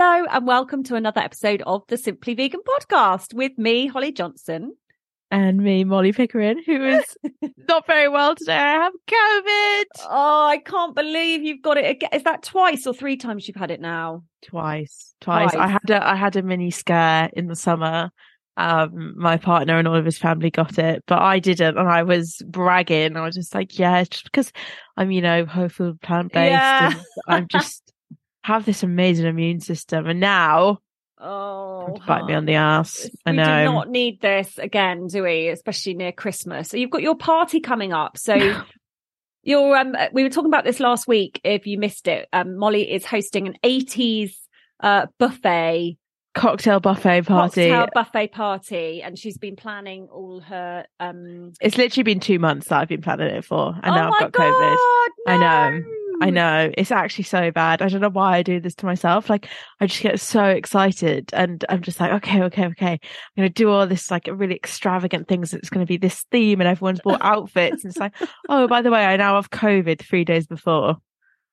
Hello, and welcome to another episode of the Simply Vegan podcast with me, Holly Johnson. And me, Molly Pickering, who is not very well today. I have COVID. Oh, I can't believe you've got it again. Is that twice or three times you've had it now? Twice, twice. Twice. I had a I had a mini scare in the summer. Um, my partner and all of his family got it, but I didn't, and I was bragging. I was just like, "Yeah, it's just because I'm, you know, whole food, plant based, Yeah. I'm just have this amazing immune system." And now, Oh, bite me on the ass. I we know. do not need this again, do we? Especially near Christmas. So you've got your party coming up. So you're um we were talking about this last week. If you missed it, um Molly is hosting an 80s uh buffet Cocktail buffet party. cocktail buffet party and she's been planning all her um It's literally been two months that I've been planning it for, and oh now I've got COVID. God, I know. I know it's actually so bad. I don't know why I do this to myself. Like I just get so excited and I'm just like, okay, okay, okay. I'm going to do all this like really extravagant things. It's going to be this theme and everyone's bought outfits. And it's like, oh, by the way, I now have COVID three days before.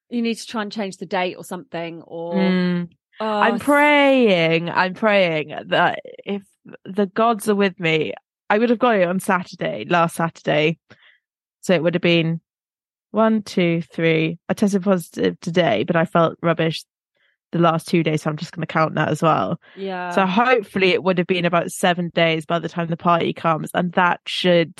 You need to try and change the date or something or Mm. oh, I'm praying, I'm praying that if the gods are with me, I would have got it on Saturday, last Saturday. So it would have been one, two, three. I tested positive today, but I felt rubbish the last two days. So I'm just going to count that as well. yeah. so hopefully it would have been about seven days by the time the party comes, and that should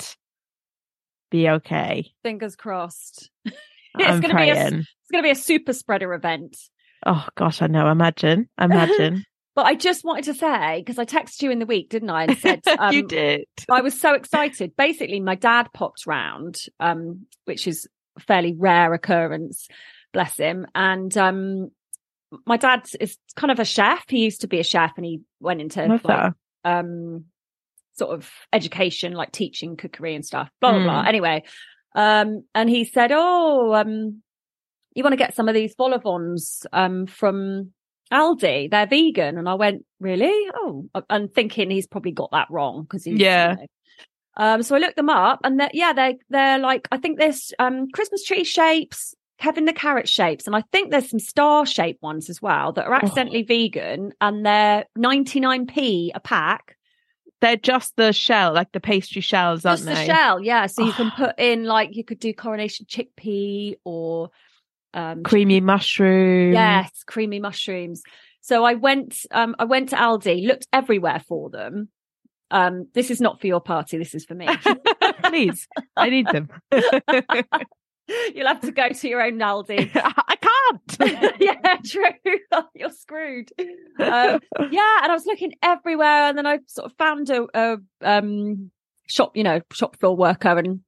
be okay. fingers crossed. it's gonna be a it's gonna be a super spreader event. Oh gosh, I know. Imagine, imagine. But I just wanted to say, because I texted you in the week, didn't I? And said um, you did. I was so excited. Basically, my dad popped round, um, which is fairly rare occurrence, bless him. And um, my dad is kind of a chef. He used to be a chef and he went into like, um, sort of education, like teaching cookery and stuff, blah, blah, blah. Mm. Anyway, um, and he said, Oh, um, you want to get some of these vol au um, from Aldi? They're vegan. And I went, Really? Oh, and thinking he's probably got that wrong because he's, you Yeah. know. Um, so I looked them up and they're, yeah, they're, they're like, I think there's, um, Christmas tree shapes, Kevin the carrot shapes. And I think there's some star shaped ones as well that are Oh. accidentally vegan and they're 99p a pack. They're just the shell, like the pastry shells, aren't Just the they? shell, yeah. So you can Oh. put in like you could do coronation chickpea or um Creamy mushroom. yes, creamy mushrooms. So I went um I went to Aldi, looked everywhere for them. Um this is not for your party, this is for me. Please, I need them. You'll have to go to your own Aldi. I can't. yeah, true. You're screwed. Um, yeah, and I was looking everywhere, and then I sort of found a, a um shop, you know, shop floor worker and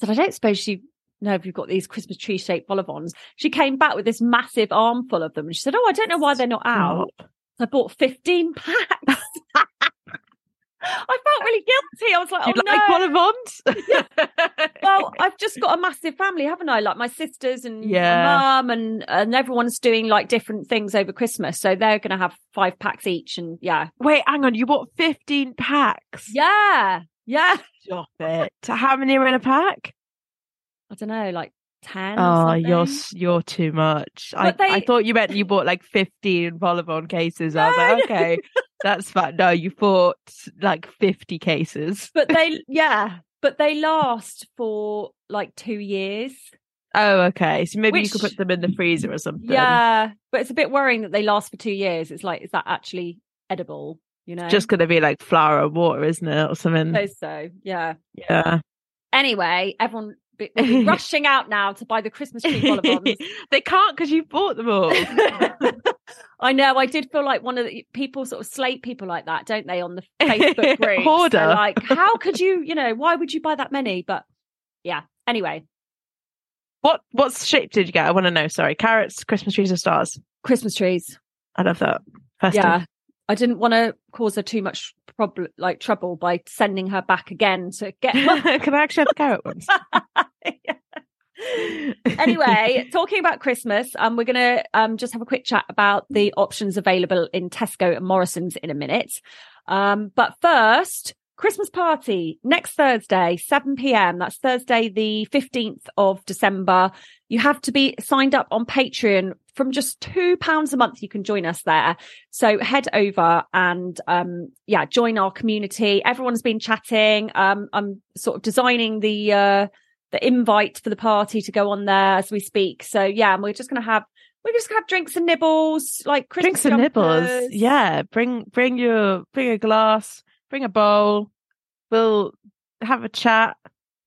said, I don't suppose you know if you've got these Christmas tree shaped vol She came back with this massive armful of them and she said, Oh, I don't know why they're not out. I bought 15 packs. I felt really guilty. I was like, you oh like no. well, I've just got a massive family, haven't I? Like my sisters and yeah. my mum and and everyone's doing like different things over Christmas. So they're gonna have five packs each and yeah. Wait, hang on, you bought 15 packs? Yeah. Yeah. Stop it. How many are in a pack? I don't know, like 10 oh you're you're too much I, they... I thought you meant you bought like 15 vol-au-vent cases no, i was like okay that's fine. No you bought like 50 cases. But they yeah but they last for like two years. Oh okay. So maybe Which, you could put them in the freezer or something. Yeah but it's a bit worrying that they last for two years. It's like is that actually edible you know? Just gonna be like flour and water isn't it or something? I suppose so yeah. Yeah. Anyway everyone be, be rushing out now to buy the Christmas tree bonbons. they can't because you bought them all. I know. I did feel like one of the people sort of slate people like that, don't they, on the Facebook group? Hoarder. like, how could you? You know, why would you buy that many? But yeah. Anyway, what what shape did you get? I want to know. Sorry, carrots, Christmas trees, or stars? Christmas trees. I love that. Festive. Yeah, I didn't want to cause her too much problem, like trouble, by sending her back again to get. Can I actually have the carrot ones? Anyway, talking about Christmas, um, we're going to um, just have a quick chat about the options available in Tesco and Morrison's in a minute. Um, but first, Christmas party next Thursday, 7 p.m. That's Thursday, the 15th of December. You have to be signed up on Patreon from just two pounds a month. You can join us there. So head over and, um, yeah, join our community. Everyone's been chatting. Um, I'm sort of designing the, uh, the invite for the party to go on there as we speak. So yeah, and we're just going to have we're just gonna have drinks and nibbles, like Christmas drinks and nibbles. Yeah, bring bring your bring a glass, bring a bowl. We'll have a chat.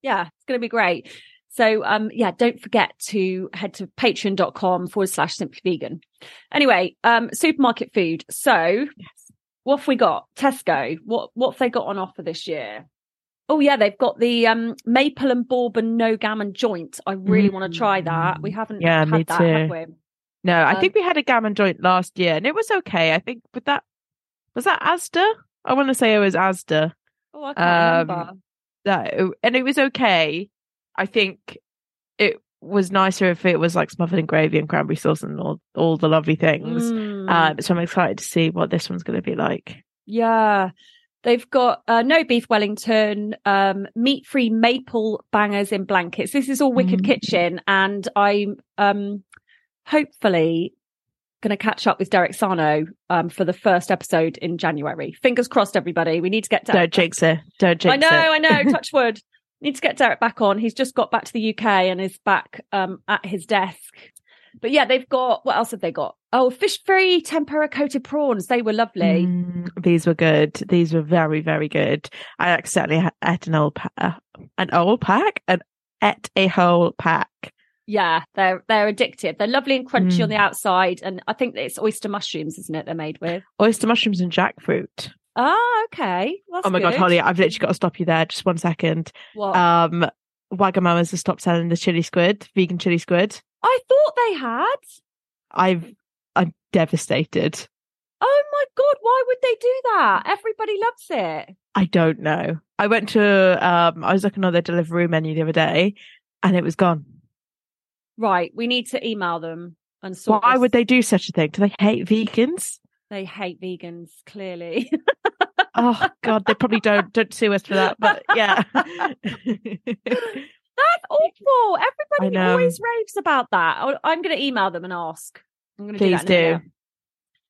Yeah, it's gonna be great. So um yeah, don't forget to head to patreon.com forward slash simply vegan. Anyway, um supermarket food. So yes. what have we got? Tesco. What what have they got on offer this year? Oh yeah, they've got the um, maple and bourbon no gammon joint. I really mm. want to try that. We haven't yeah, had me that, too. We? No, I um, think we had a gammon joint last year and it was okay. I think but that was that Asda? I want to say it was Asda. Oh, I can't um, remember. That and it was okay. I think it was nicer if it was like smothered in gravy and cranberry sauce and all all the lovely things. Mm. Um, so I'm excited to see what this one's going to be like. Yeah. They've got uh, no beef Wellington, um, meat free maple bangers in blankets. This is all Wicked mm. Kitchen, and I'm um, hopefully going to catch up with Derek Sarno um, for the first episode in January. Fingers crossed, everybody. We need to get Derek. Don't jinx it. Don't jinx I know, it. I know. Touch wood. Need to get Derek back on. He's just got back to the UK and is back um, at his desk but yeah, they've got what else have they got? Oh, fish free tempura coated prawns. They were lovely. Mm, these were good. These were very, very good. I accidentally ate an old pa- uh, an old pack and ate a whole pack. Yeah, they're they're addictive. They're lovely and crunchy mm. on the outside, and I think it's oyster mushrooms, isn't it? They're made with oyster mushrooms and jackfruit. Ah, okay. That's oh my good. god, Holly, I've literally got to stop you there. Just one second. What? Um, Wagamama's has stopped selling the chili squid, vegan chili squid. I thought they had. I've I'm devastated. Oh my god, why would they do that? Everybody loves it. I don't know. I went to um I was looking on their delivery menu the other day and it was gone. Right. We need to email them and sort Why this. would they do such a thing? Do they hate vegans? They hate vegans, clearly. oh god, they probably don't don't sue us for that, but yeah. That's awful. Everybody always raves about that. I'm going to email them and ask. I'm going to Please do. do.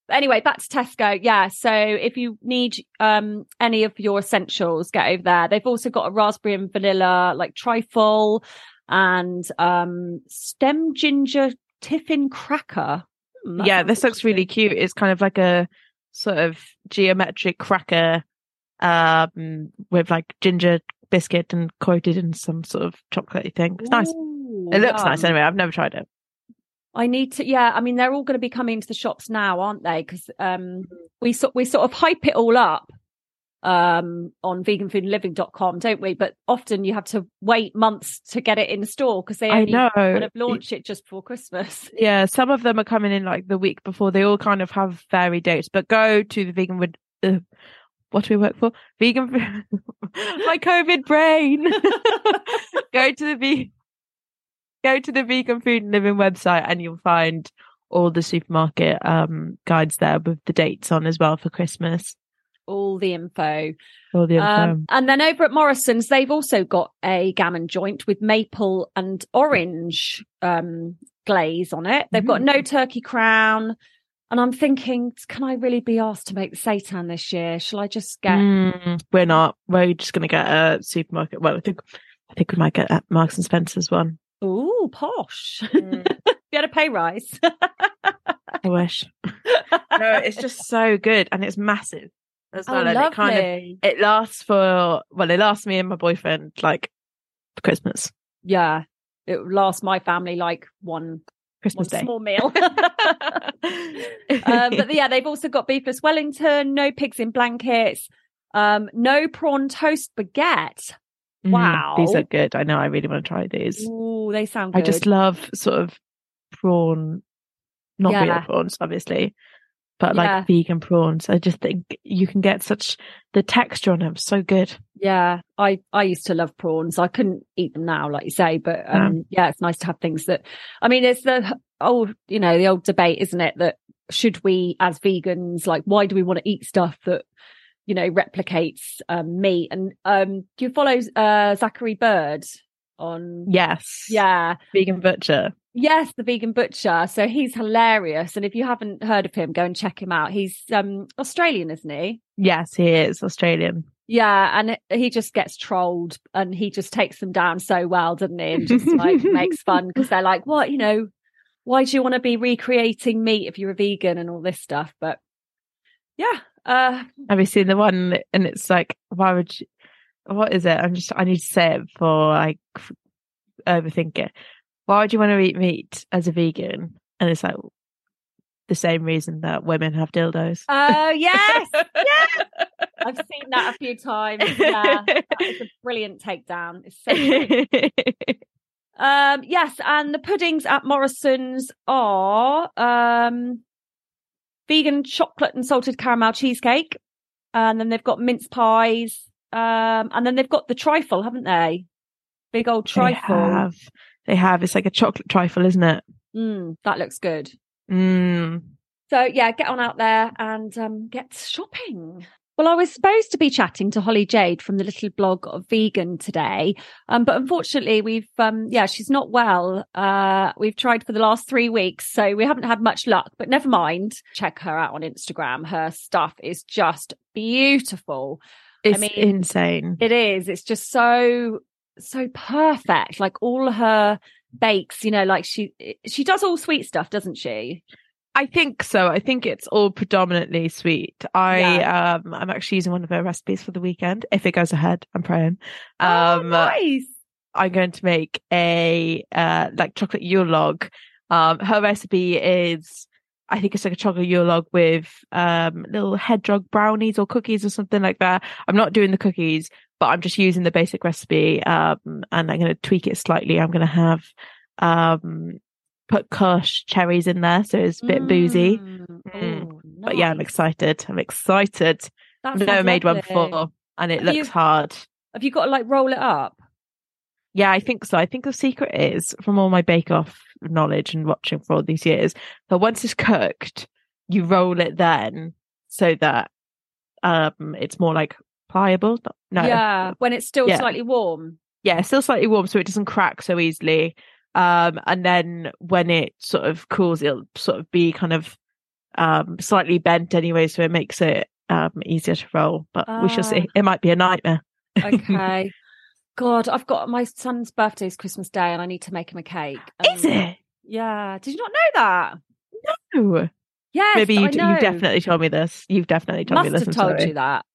But anyway, back to Tesco. Yeah. So if you need um, any of your essentials, get over there. They've also got a raspberry and vanilla like trifle and um, stem ginger tiffin cracker. Hmm, yeah, this looks really cute. It's kind of like a sort of geometric cracker um, with like ginger biscuit and coated in some sort of chocolatey thing. It's nice. it looks nice anyway. I've never tried it. I need to, yeah. I mean, they're all going to be coming to the shops now, aren't they? Because um, we sort we sort of hype it all up, um, on veganfoodandliving.com, don't we? But often you have to wait months to get it in store because they I only know. kind of launch it just before Christmas. Yeah, some of them are coming in like the week before. They all kind of have varied dates, but go to the vegan. Uh, what do we work for? Vegan. My COVID brain. go to the ve- Go to the vegan food and living website, and you'll find all the supermarket um guides there with the dates on as well for Christmas. All the info. All the info. Um, and then over at Morrison's, they've also got a gammon joint with maple and orange um, glaze on it. They've got Mm. no turkey crown. And I'm thinking, can I really be asked to make the seitan this year? Shall I just get? Mm, we're not. We're just going to get a supermarket. Well, I think I think we might get at Marks and Spencer's one. Ooh, posh! Mm. you had a pay rise. I wish. no, it's just so good and it's massive as oh, well. and it kind of it lasts for well, it lasts me and my boyfriend like for Christmas. Yeah, it lasts my family like one one Christmas Day. small meal. um, but yeah, they've also got beefless Wellington, no pigs in blankets, um, no prawn toast baguette. Wow. These are good. I know I really want to try these. Ooh, they sound good. I just love sort of prawn not real prawns, obviously. But Yeah. like vegan prawns. I just think you can get such the texture on them so good. Yeah, I I used to love prawns. I couldn't eat them now, like you say, but um, yeah, it's nice to have things that. I mean, it's the old, you know, the old debate, isn't it? That should we, as vegans, like, why do we want to eat stuff that you know replicates um, meat? And um, do you follow uh, Zachary Bird on? Yes. Yeah, Vegan butcher. Yes, the vegan butcher. So he's hilarious. And if you haven't heard of him, go and check him out. He's um Australian, isn't he? Yes, he is Australian. Yeah, and it- he just gets trolled and he just takes them down so well, doesn't he? And just like makes fun because they're like, what, you know, why do you want to be recreating meat if you're a vegan and all this stuff? But yeah, uh Have you seen the one? And it's like, why would you? What is it? I'm just. I need to say it for like overthink it. Why would you want to eat meat as a vegan? And it's like the same reason that women have dildos. oh yes, yes. That a few times. Yeah. That is a brilliant takedown. It's so. Um, yes, and the puddings at Morrison's are um, vegan chocolate and salted caramel cheesecake, and then they've got mince pies, um, and then they've got the trifle, haven't they? Big old They trifle. have. They have. It's like a chocolate trifle, isn't it? Mm, that looks good. Mm. So yeah, get on out there and um, get shopping. Well, I was supposed to be chatting to Holly Jade from the little blog of Vegan today, um, but unfortunately, we've um, yeah, she's not well. Uh, we've tried for the last three weeks, so we haven't had much luck. But never mind. Check her out on Instagram. Her stuff is just beautiful. It's mean, insane. It is. It's just so so perfect. Like all her bakes, you know, like she she does all sweet stuff, doesn't she? I think so. I think it's all predominantly sweet. I um I'm actually using one of her recipes for the weekend. If it goes ahead, I'm praying. oh, Um nice. I'm going to make a uh like chocolate Yule log. Um her recipe is I think it's like a chocolate Yule log with um little hedgehog brownies or cookies or something like that. I'm not doing the cookies, but I'm just using the basic recipe um and I'm going to tweak it slightly. I'm going to have um put kirsch cherries in there so it's a bit boozy. Mm. Mm. Oh, But yeah, I'm excited. I'm excited. I've never made one before and it Have looks you- hard. Have you got to like roll it up? Yeah, I think so. I think the secret is from all my bake off knowledge and watching for all these years that once it's cooked, you roll it then so that um it's more like pliable. No. Yeah, when it's still Yeah. slightly warm. Yeah, still slightly warm so it doesn't crack so easily. Um and then when it sort of cools it'll sort of be kind of um slightly bent anyway, so it makes it um easier to roll. But we shall Ah. see. It might be a nightmare. Okay. God, I've got my son's birthday is Christmas Day and I need to make him a cake. Is Um, it? Yeah. Did you not know that? No. Yeah. Maybe you, know. you definitely told me this. You've definitely told Must me this. have told sorry. you that.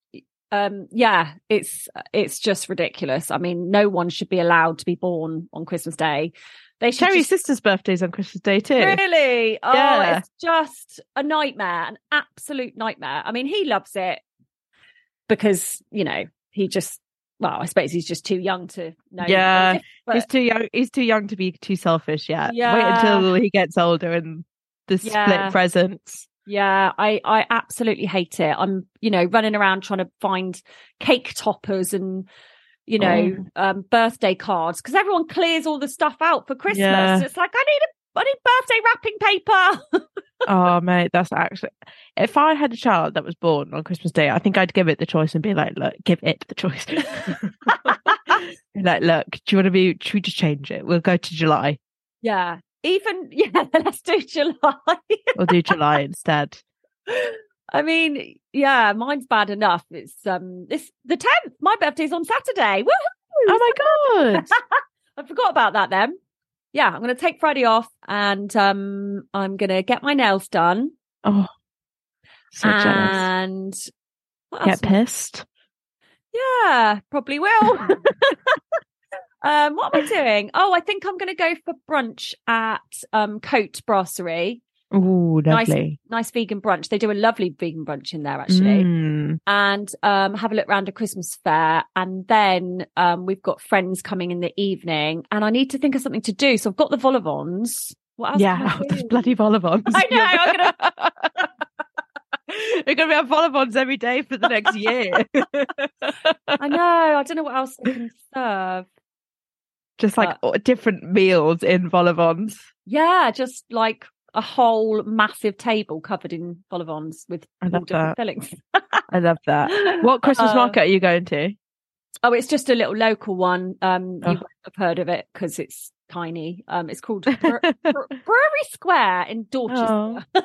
Um, yeah, it's it's just ridiculous. I mean, no one should be allowed to be born on Christmas Day. They Cherry's just sister's birthday's on Christmas Day too. Really? Oh, Yeah. it's just a nightmare, an absolute nightmare. I mean, he loves it. because you know he just well, I suppose he's just too young to know. Yeah, but- he's too young. He's too young to be too selfish yet. Yeah. Wait until he gets older and the Yeah. split presents. Yeah, I I absolutely hate it. I'm, you know, running around trying to find cake toppers and you know, Oh. um birthday cards because everyone clears all the stuff out for Christmas. Yeah. It's like I need a I need birthday wrapping paper. Oh mate, that's actually. If I had a child that was born on Christmas Day, I think I'd give it the choice and be like, "Look, give it the choice." Be like, look, do you want to be? Should we just change it? We'll go to July. yeah. Even yeah, let's do July. We'll do July instead. I mean, yeah, mine's bad enough. It's um this the tenth. My birthday's on Saturday. Woohoo! Oh my god! I forgot about that then. Yeah, I'm gonna take Friday off and um I'm gonna get my nails done. Oh, so jealous. and else Get pissed. Yeah, probably will. um, what am I doing? Oh, I think I'm gonna go for brunch at um Côte Brasserie. Ooh, Nice lovely. Nice vegan brunch. They do a lovely vegan brunch in there actually. Mm. and um, have a look around a Christmas fair. And then um, we've got friends coming in the evening, and I need to think of something to do. So I've got the vol-au-vents. What else? Yeah, I those bloody vol-au-vents. I know, I'm gonna. We're gonna have vol-au-vents every day for the next year. I know. I don't know what else I can serve. Just like different meals in vol-au-vents. Yeah, just like a whole massive table covered in vol-au-vents with I all different that. fillings. I love that. What Christmas Uh, market are you going to? Oh, it's just a little local one. Um, Oh. you won't have heard of it because it's tiny. Um, it's called Bur- Brewery Square in Dorchester. Oh.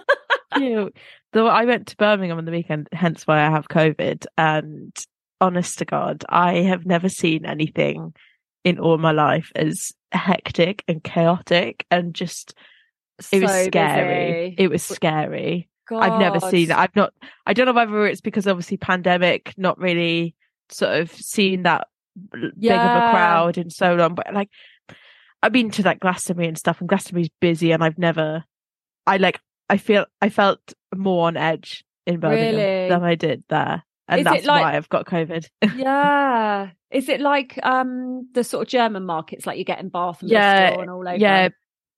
Cute. I went to Birmingham on the weekend, hence why I have COVID. And honest to God, I have never seen anything in all my life as hectic and chaotic and just it was So scary. busy. It was scary. I've never seen that. I've not. I don't know whether it's because obviously pandemic, not really sort of seeing that big of a crowd in so long. But like, I've been to like Glastonbury and stuff, and Glastonbury's busy, and I've never. I like. I feel. I felt more on edge in Birmingham Really? than I did there, and Is that's like- why I've got COVID. yeah. Is it like um the sort of German markets like you get in Bath and Yeah, Bristol and all over? yeah,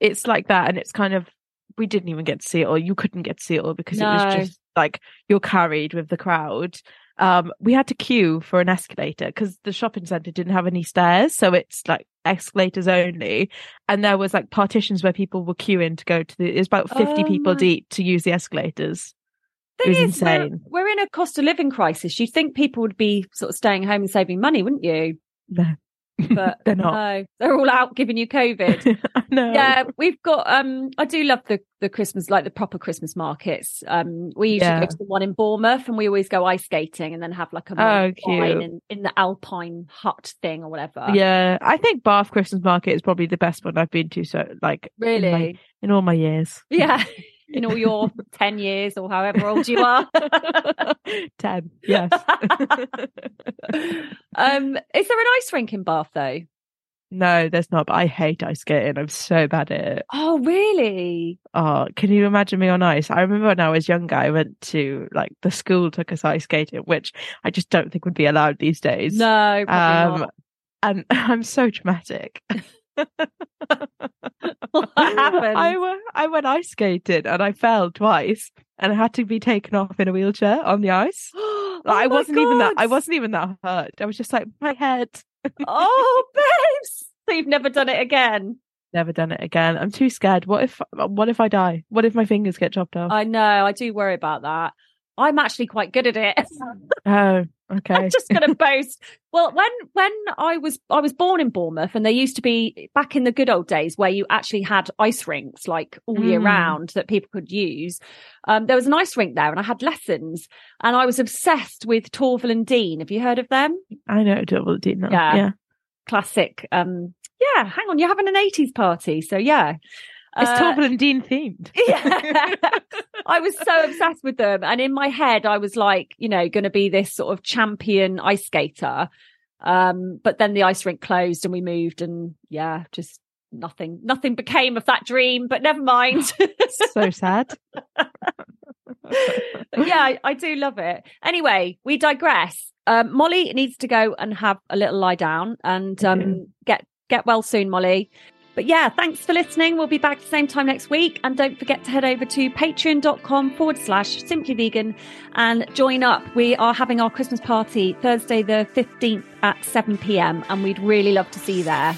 it's like that, and it's kind of. We didn't even get to see it all. You couldn't get to see it all because it was just like you're carried with the crowd. Um, we had to queue for an escalator because the shopping centre didn't have any stairs, so it's like escalators only. And there was like partitions where people were queuing to go to the. It's about fifty Oh people my- deep to use the escalators. Thing was is, we're- insane. We're, in a cost of living crisis. You'd think people would be sort of staying home and saving money, wouldn't you? No, But they're not. no, they're all out giving you COVID. Know. yeah, we've got. Um, I do love the the Christmas, like the proper Christmas markets. Um, we usually Yeah. go to the one in Bournemouth, and we always go ice skating, and then have like a Oh, wine cute. in, in the Alpine hut thing or whatever. Yeah, I think Bath Christmas Market is probably the best one I've been to. So, like, in, really. my- in all my years, Yeah, in all your ten years or however old you are. ten. Yes. um, is there an ice rink in Bath though? no, there's not. But I hate ice skating. I'm so bad at it. Oh, really? Oh, can you imagine me on ice? I remember when I was younger, I went to like the school took us ice skating, which I just don't think would be allowed these days. No, probably Um, not. and I'm so dramatic. What happened? I went, I went ice skating and I fell twice and I had to be taken off in a wheelchair on the ice. oh I wasn't even that. I wasn't even that hurt. I was just like my head. Oh, babes! So you've never done it again? Never done it again. I'm too scared. What if? What if I die? What if my fingers get chopped off? I know. I do worry about that. I'm actually quite good at it. oh, okay. I'm just going to boast. Well, when when I was I was born in Bournemouth, and there used to be back in the good old days where you actually had ice rinks like all year Mm. round that people could use. Um, there was an ice rink there, and I had lessons, and I was obsessed with Torvill and Dean. Have you heard of them? I know double D now. Yeah. Yeah. Classic. Um, yeah. Hang on, you're having an '80s party, so yeah. It's Uh, and Dean themed. yeah. I was so obsessed with them. And in my head, I was like, you know, going to be this sort of champion ice skater. Um, but then the ice rink closed and we moved and yeah, just nothing, nothing became of that dream, but never mind. so sad. yeah, I, I, do love it. Anyway, we digress. Um, Molly needs to go and have a little lie down and um, get get well soon, Molly. But yeah, thanks for listening. We'll be back the same time next week. And don't forget to head over to patreon.com forward slash simply vegan and join up. We are having our Christmas party Thursday, the 15th at 7 pm, and we'd really love to see you there.